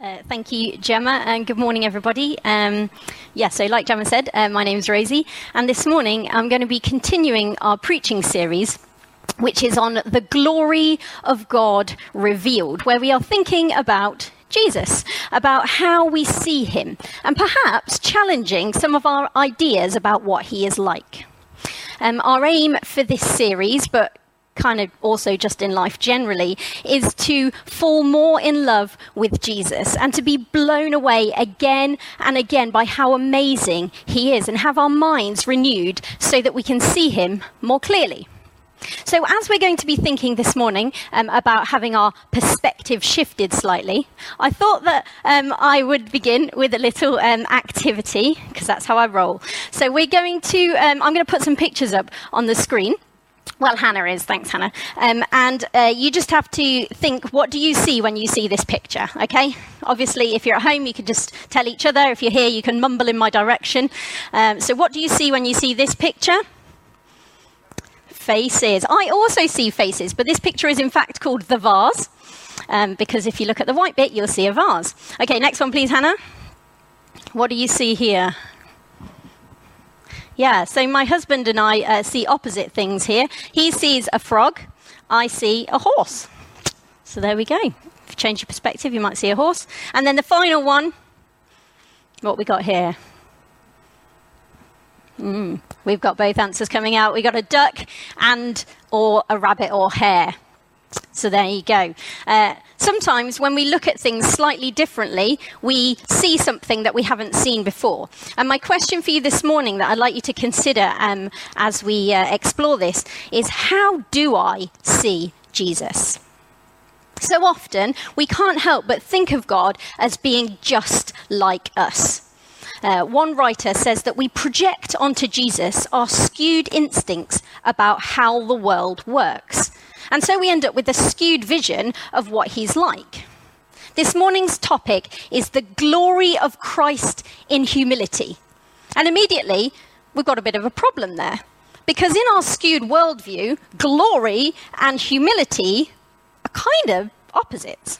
Uh, thank you, Gemma, and good morning, everybody. Um, yeah, so like Gemma said, uh, my name is Rosie, and this morning I'm going to be continuing our preaching series, which is on the glory of God revealed, where we are thinking about Jesus, about how we see him, and perhaps challenging some of our ideas about what he is like. Um, our aim for this series, but kind of also just in life generally, is to fall more in love with Jesus and to be blown away again and again by how amazing he is and have our minds renewed so that we can see him more clearly. So, as we're going to be thinking this morning um, about having our perspective shifted slightly, I thought that um, I would begin with a little um, activity because that's how I roll. So, we're going to, um, I'm going to put some pictures up on the screen. Well, Hannah is. Thanks, Hannah. Um, and uh, you just have to think what do you see when you see this picture, okay? Obviously, if you're at home, you can just tell each other. If you're here, you can mumble in my direction. Um, so, what do you see when you see this picture? Faces. I also see faces, but this picture is in fact called the vase. Um, because if you look at the white bit, you'll see a vase. Okay, next one, please, Hannah. What do you see here? Yeah, so my husband and I uh, see opposite things here. He sees a frog, I see a horse. So there we go. If you change your perspective, you might see a horse. And then the final one, what we got here? Mm, we've got both answers coming out. We've got a duck and or a rabbit or hare. So there you go. Uh, sometimes when we look at things slightly differently, we see something that we haven't seen before. And my question for you this morning that I'd like you to consider um, as we uh, explore this is how do I see Jesus? So often we can't help but think of God as being just like us. Uh, one writer says that we project onto Jesus our skewed instincts about how the world works. And so we end up with a skewed vision of what he's like. This morning's topic is the glory of Christ in humility. And immediately, we've got a bit of a problem there. Because in our skewed worldview, glory and humility are kind of opposites.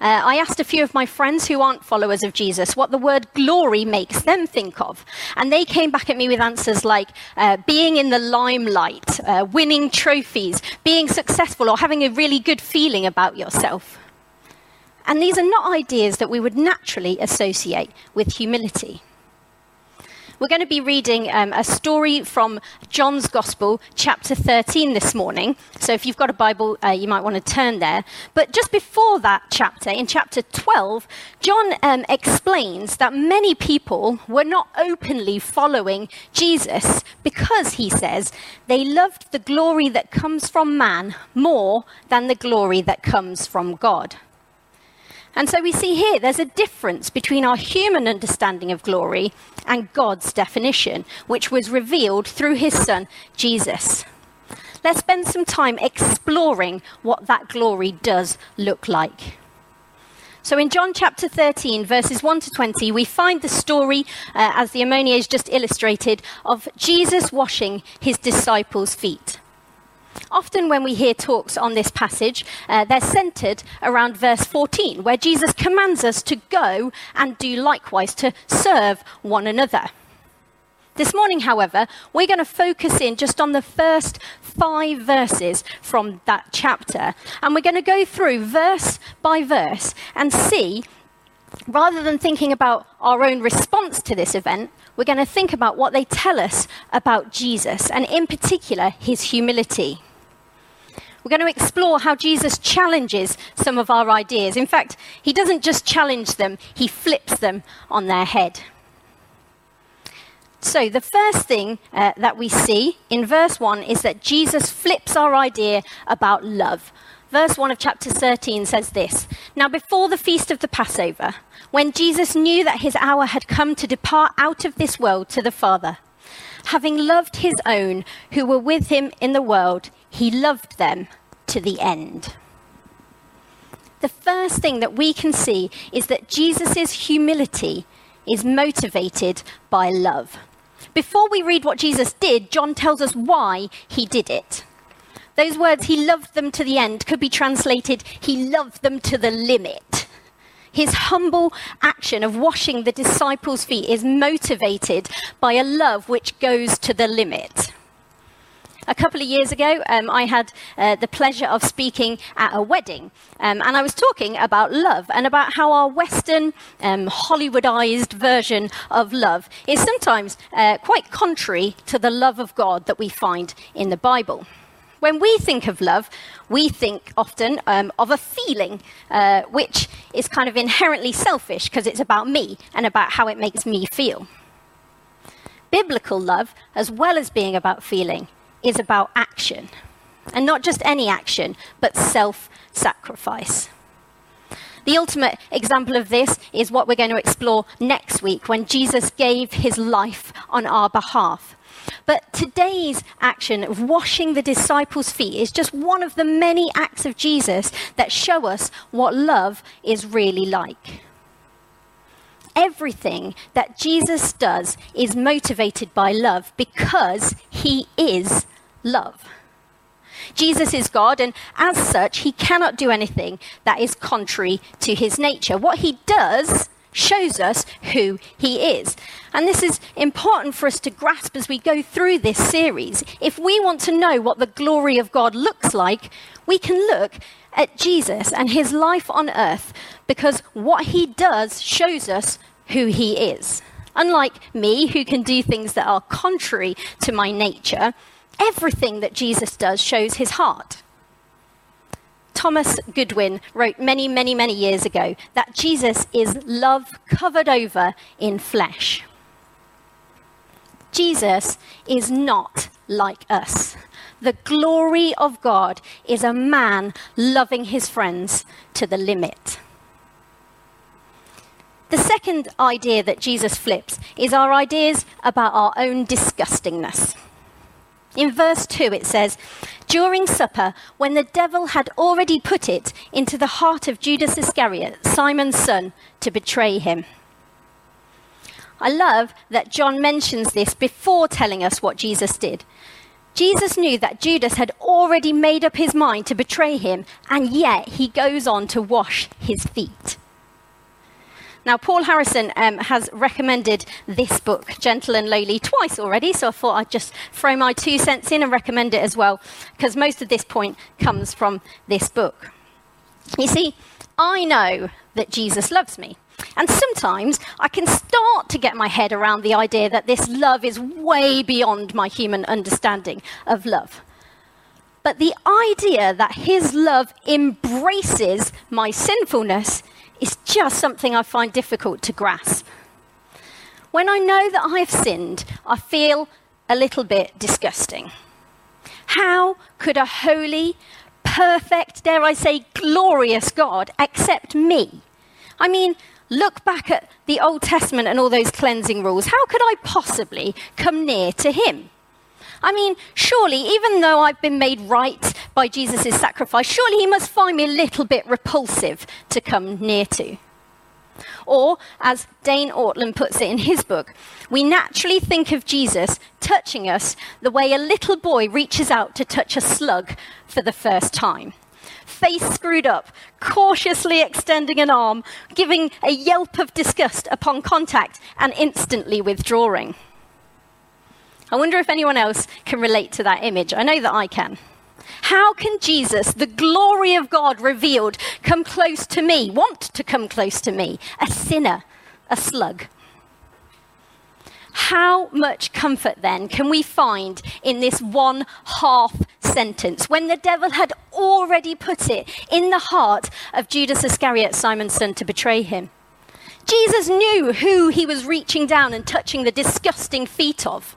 Uh, I asked a few of my friends who aren't followers of Jesus what the word glory makes them think of. And they came back at me with answers like uh, being in the limelight, uh, winning trophies, being successful, or having a really good feeling about yourself. And these are not ideas that we would naturally associate with humility. We're going to be reading um, a story from John's Gospel, chapter 13, this morning. So if you've got a Bible, uh, you might want to turn there. But just before that chapter, in chapter 12, John um, explains that many people were not openly following Jesus because, he says, they loved the glory that comes from man more than the glory that comes from God. And so we see here there's a difference between our human understanding of glory and God's definition, which was revealed through his son, Jesus. Let's spend some time exploring what that glory does look like. So, in John chapter 13, verses 1 to 20, we find the story, uh, as the Ammoniers just illustrated, of Jesus washing his disciples' feet. Often, when we hear talks on this passage, uh, they're centered around verse 14, where Jesus commands us to go and do likewise, to serve one another. This morning, however, we're going to focus in just on the first five verses from that chapter. And we're going to go through verse by verse and see, rather than thinking about our own response to this event, we're going to think about what they tell us about Jesus, and in particular, his humility. We're going to explore how Jesus challenges some of our ideas. In fact, he doesn't just challenge them, he flips them on their head. So, the first thing uh, that we see in verse 1 is that Jesus flips our idea about love. Verse 1 of chapter 13 says this Now, before the feast of the Passover, when Jesus knew that his hour had come to depart out of this world to the Father. Having loved his own who were with him in the world, he loved them to the end. The first thing that we can see is that Jesus' humility is motivated by love. Before we read what Jesus did, John tells us why he did it. Those words, he loved them to the end, could be translated, he loved them to the limit. His humble action of washing the disciples' feet is motivated by a love which goes to the limit. A couple of years ago, um, I had uh, the pleasure of speaking at a wedding, um, and I was talking about love and about how our Western, um, Hollywoodized version of love is sometimes uh, quite contrary to the love of God that we find in the Bible. When we think of love, we think often um, of a feeling uh, which is kind of inherently selfish because it's about me and about how it makes me feel. Biblical love, as well as being about feeling, is about action. And not just any action, but self sacrifice. The ultimate example of this is what we're going to explore next week when Jesus gave his life on our behalf. But today's action of washing the disciples' feet is just one of the many acts of Jesus that show us what love is really like. Everything that Jesus does is motivated by love because he is love. Jesus is God, and as such, he cannot do anything that is contrary to his nature. What he does shows us who he is. And this is important for us to grasp as we go through this series. If we want to know what the glory of God looks like, we can look at Jesus and his life on earth because what he does shows us who he is. Unlike me, who can do things that are contrary to my nature, everything that Jesus does shows his heart. Thomas Goodwin wrote many, many, many years ago that Jesus is love covered over in flesh. Jesus is not like us. The glory of God is a man loving his friends to the limit. The second idea that Jesus flips is our ideas about our own disgustingness. In verse 2, it says, During supper, when the devil had already put it into the heart of Judas Iscariot, Simon's son, to betray him. I love that John mentions this before telling us what Jesus did. Jesus knew that Judas had already made up his mind to betray him, and yet he goes on to wash his feet. Now, Paul Harrison um, has recommended this book, Gentle and Lowly, twice already, so I thought I'd just throw my two cents in and recommend it as well, because most of this point comes from this book. You see, I know that Jesus loves me. And sometimes I can start to get my head around the idea that this love is way beyond my human understanding of love. But the idea that his love embraces my sinfulness just something I find difficult to grasp. When I know that I've sinned, I feel a little bit disgusting. How could a holy, perfect, dare I say, glorious God accept me? I mean, look back at the Old Testament and all those cleansing rules. How could I possibly come near to him? I mean, surely, even though I've been made right by Jesus' sacrifice, surely he must find me a little bit repulsive to come near to. Or, as Dane Ortlund puts it in his book, we naturally think of Jesus touching us the way a little boy reaches out to touch a slug for the first time. Face screwed up, cautiously extending an arm, giving a yelp of disgust upon contact, and instantly withdrawing. I wonder if anyone else can relate to that image. I know that I can. How can Jesus, the glory of God revealed, come close to me, want to come close to me, a sinner, a slug? How much comfort then can we find in this one half sentence when the devil had already put it in the heart of Judas Iscariot, Simon's son, to betray him? Jesus knew who he was reaching down and touching the disgusting feet of.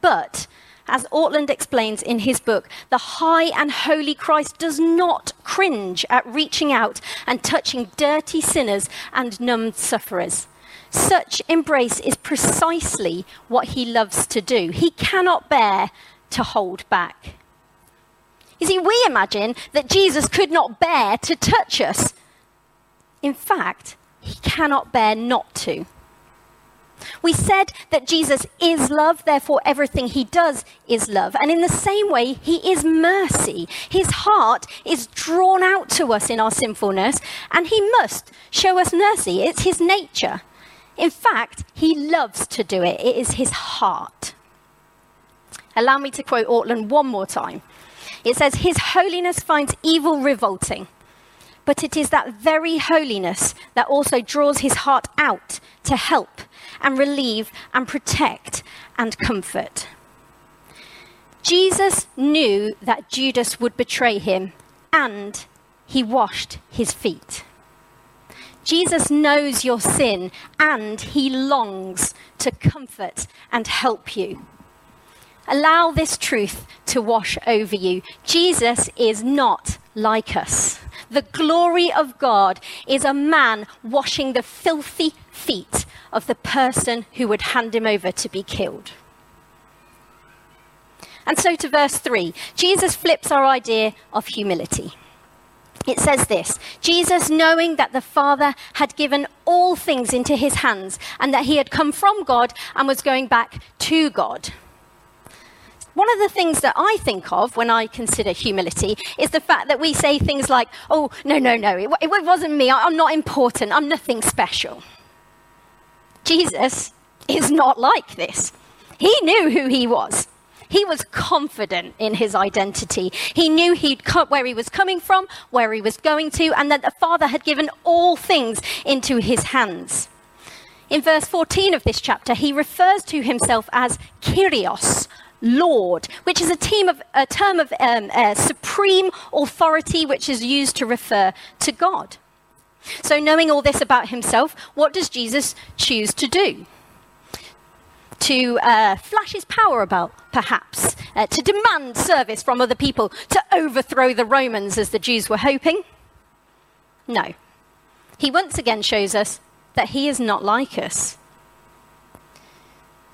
But, as Ortlund explains in his book, the high and holy Christ does not cringe at reaching out and touching dirty sinners and numbed sufferers. Such embrace is precisely what he loves to do. He cannot bear to hold back. You see, we imagine that Jesus could not bear to touch us. In fact, he cannot bear not to. We said that Jesus is love, therefore, everything he does is love. And in the same way, he is mercy. His heart is drawn out to us in our sinfulness, and he must show us mercy. It's his nature. In fact, he loves to do it, it is his heart. Allow me to quote Ortlund one more time. It says, His holiness finds evil revolting, but it is that very holiness that also draws his heart out to help and relieve and protect and comfort. Jesus knew that Judas would betray him, and he washed his feet. Jesus knows your sin, and he longs to comfort and help you. Allow this truth to wash over you. Jesus is not like us. The glory of God is a man washing the filthy feet of the person who would hand him over to be killed. And so to verse 3, Jesus flips our idea of humility. It says this Jesus, knowing that the Father had given all things into his hands and that he had come from God and was going back to God. One of the things that I think of when I consider humility is the fact that we say things like, oh, no, no, no, it, it wasn't me. I'm not important. I'm nothing special. Jesus is not like this. He knew who he was. He was confident in his identity. He knew he'd where he was coming from, where he was going to, and that the Father had given all things into his hands. In verse 14 of this chapter, he refers to himself as Kyrios, Lord, which is a, of, a term of um, uh, supreme authority which is used to refer to God. So, knowing all this about himself, what does Jesus choose to do? To uh, flash his power about, perhaps, uh, to demand service from other people, to overthrow the Romans as the Jews were hoping? No. He once again shows us that he is not like us.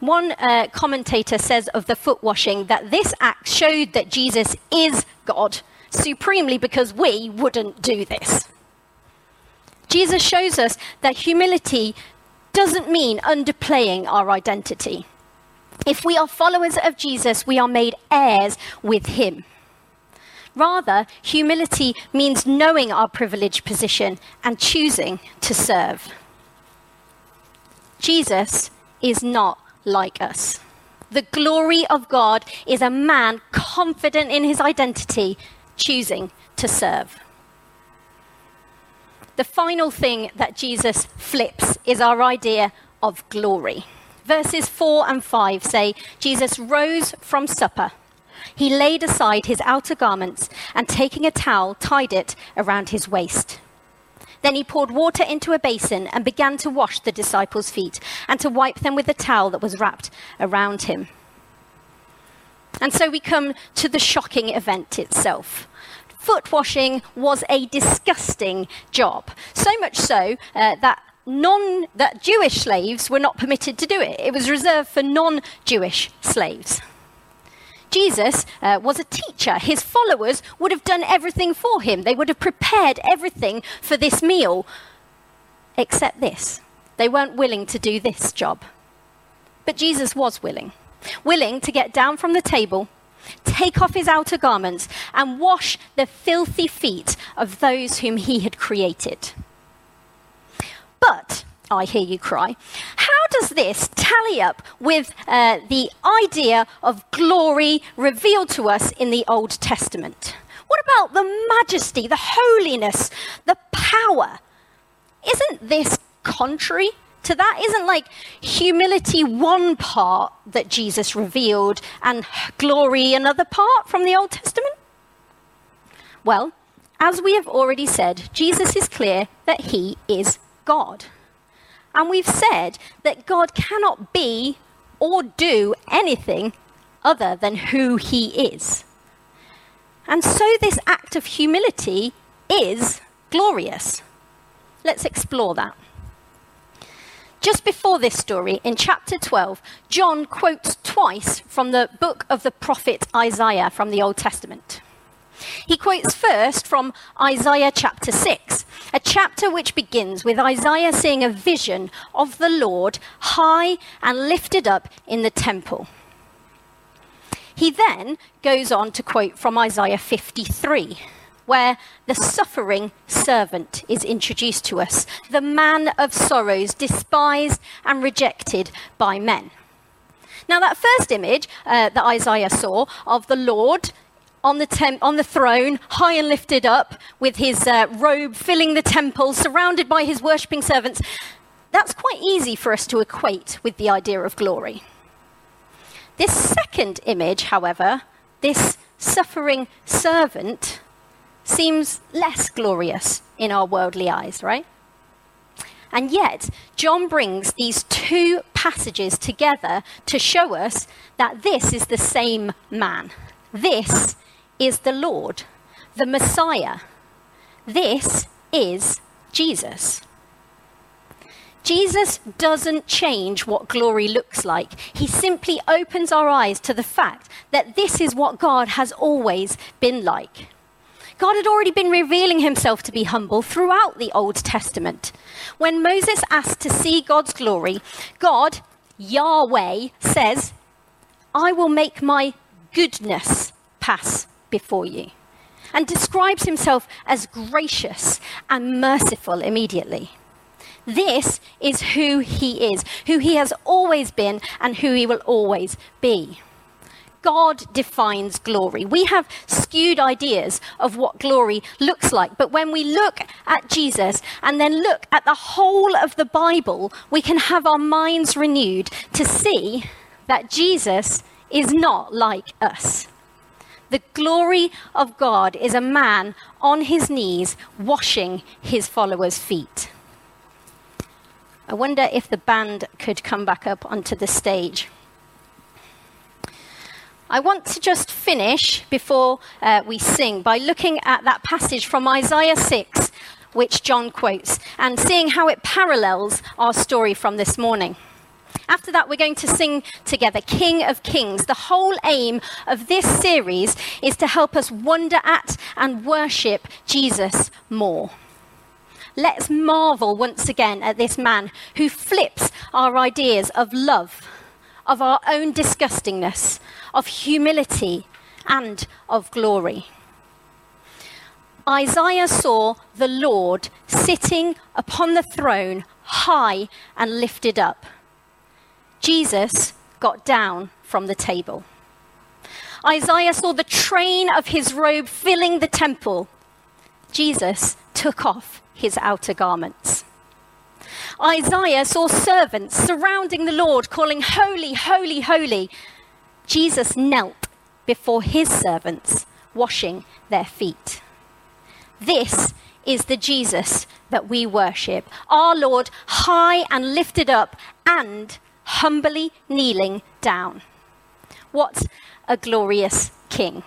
One uh, commentator says of the foot washing that this act showed that Jesus is God supremely because we wouldn't do this. Jesus shows us that humility doesn't mean underplaying our identity. If we are followers of Jesus, we are made heirs with him. Rather, humility means knowing our privileged position and choosing to serve. Jesus is not like us. The glory of God is a man confident in his identity, choosing to serve. The final thing that Jesus flips is our idea of glory. Verses 4 and 5 say Jesus rose from supper. He laid aside his outer garments and, taking a towel, tied it around his waist. Then he poured water into a basin and began to wash the disciples' feet and to wipe them with a towel that was wrapped around him. And so we come to the shocking event itself. Foot washing was a disgusting job, so much so uh, that non that Jewish slaves were not permitted to do it. It was reserved for non-Jewish slaves. Jesus uh, was a teacher. His followers would have done everything for him, they would have prepared everything for this meal, except this. They weren't willing to do this job. But Jesus was willing, willing to get down from the table, take off his outer garments, and wash the filthy feet of those whom he had created. But I hear you cry. How does this tally up with uh, the idea of glory revealed to us in the Old Testament? What about the majesty, the holiness, the power? Isn't this contrary to that? Isn't like humility one part that Jesus revealed and glory another part from the Old Testament? Well, as we have already said, Jesus is clear that he is God. And we've said that God cannot be or do anything other than who he is. And so this act of humility is glorious. Let's explore that. Just before this story, in chapter 12, John quotes twice from the book of the prophet Isaiah from the Old Testament. He quotes first from Isaiah chapter 6, a chapter which begins with Isaiah seeing a vision of the Lord high and lifted up in the temple. He then goes on to quote from Isaiah 53, where the suffering servant is introduced to us, the man of sorrows, despised and rejected by men. Now, that first image uh, that Isaiah saw of the Lord on the, on the throne, high and lifted up, with his uh, robe filling the temple, surrounded by his worshipping servants, that's quite easy for us to equate with the idea of glory. This second image, however, this suffering servant, seems less glorious in our worldly eyes, right? And yet, John brings these two passages together to show us that this is the same man. This is the Lord, the Messiah. This is Jesus. Jesus doesn't change what glory looks like. He simply opens our eyes to the fact that this is what God has always been like. God had already been revealing himself to be humble throughout the Old Testament. When Moses asked to see God's glory, God, Yahweh, says, I will make my goodness pass before you, and describes himself as gracious and merciful immediately. This is who he is, who he has always been, and who he will always be. God defines glory. We have skewed ideas of what glory looks like, but when we look at Jesus and then look at the whole of the Bible, we can have our minds renewed to see that Jesus is not like us. The glory of God is a man on his knees washing his followers' feet. I wonder if the band could come back up onto the stage. I want to just finish before uh, we sing by looking at that passage from Isaiah 6, which John quotes, and seeing how it parallels our story from this morning. After that, we're going to sing together King of Kings. The whole aim of this series is to help us wonder at and worship Jesus more. Let's marvel once again at this man who flips our ideas of love, of our own disgustingness, of humility, and of glory. Isaiah saw the Lord sitting upon the throne, high and lifted up. Jesus got down from the table. Isaiah saw the train of his robe filling the temple. Jesus took off his outer garments. Isaiah saw servants surrounding the Lord, calling, Holy, holy, holy. Jesus knelt before his servants, washing their feet. This is the Jesus that we worship, our Lord, high and lifted up and humbly kneeling down. What a glorious king.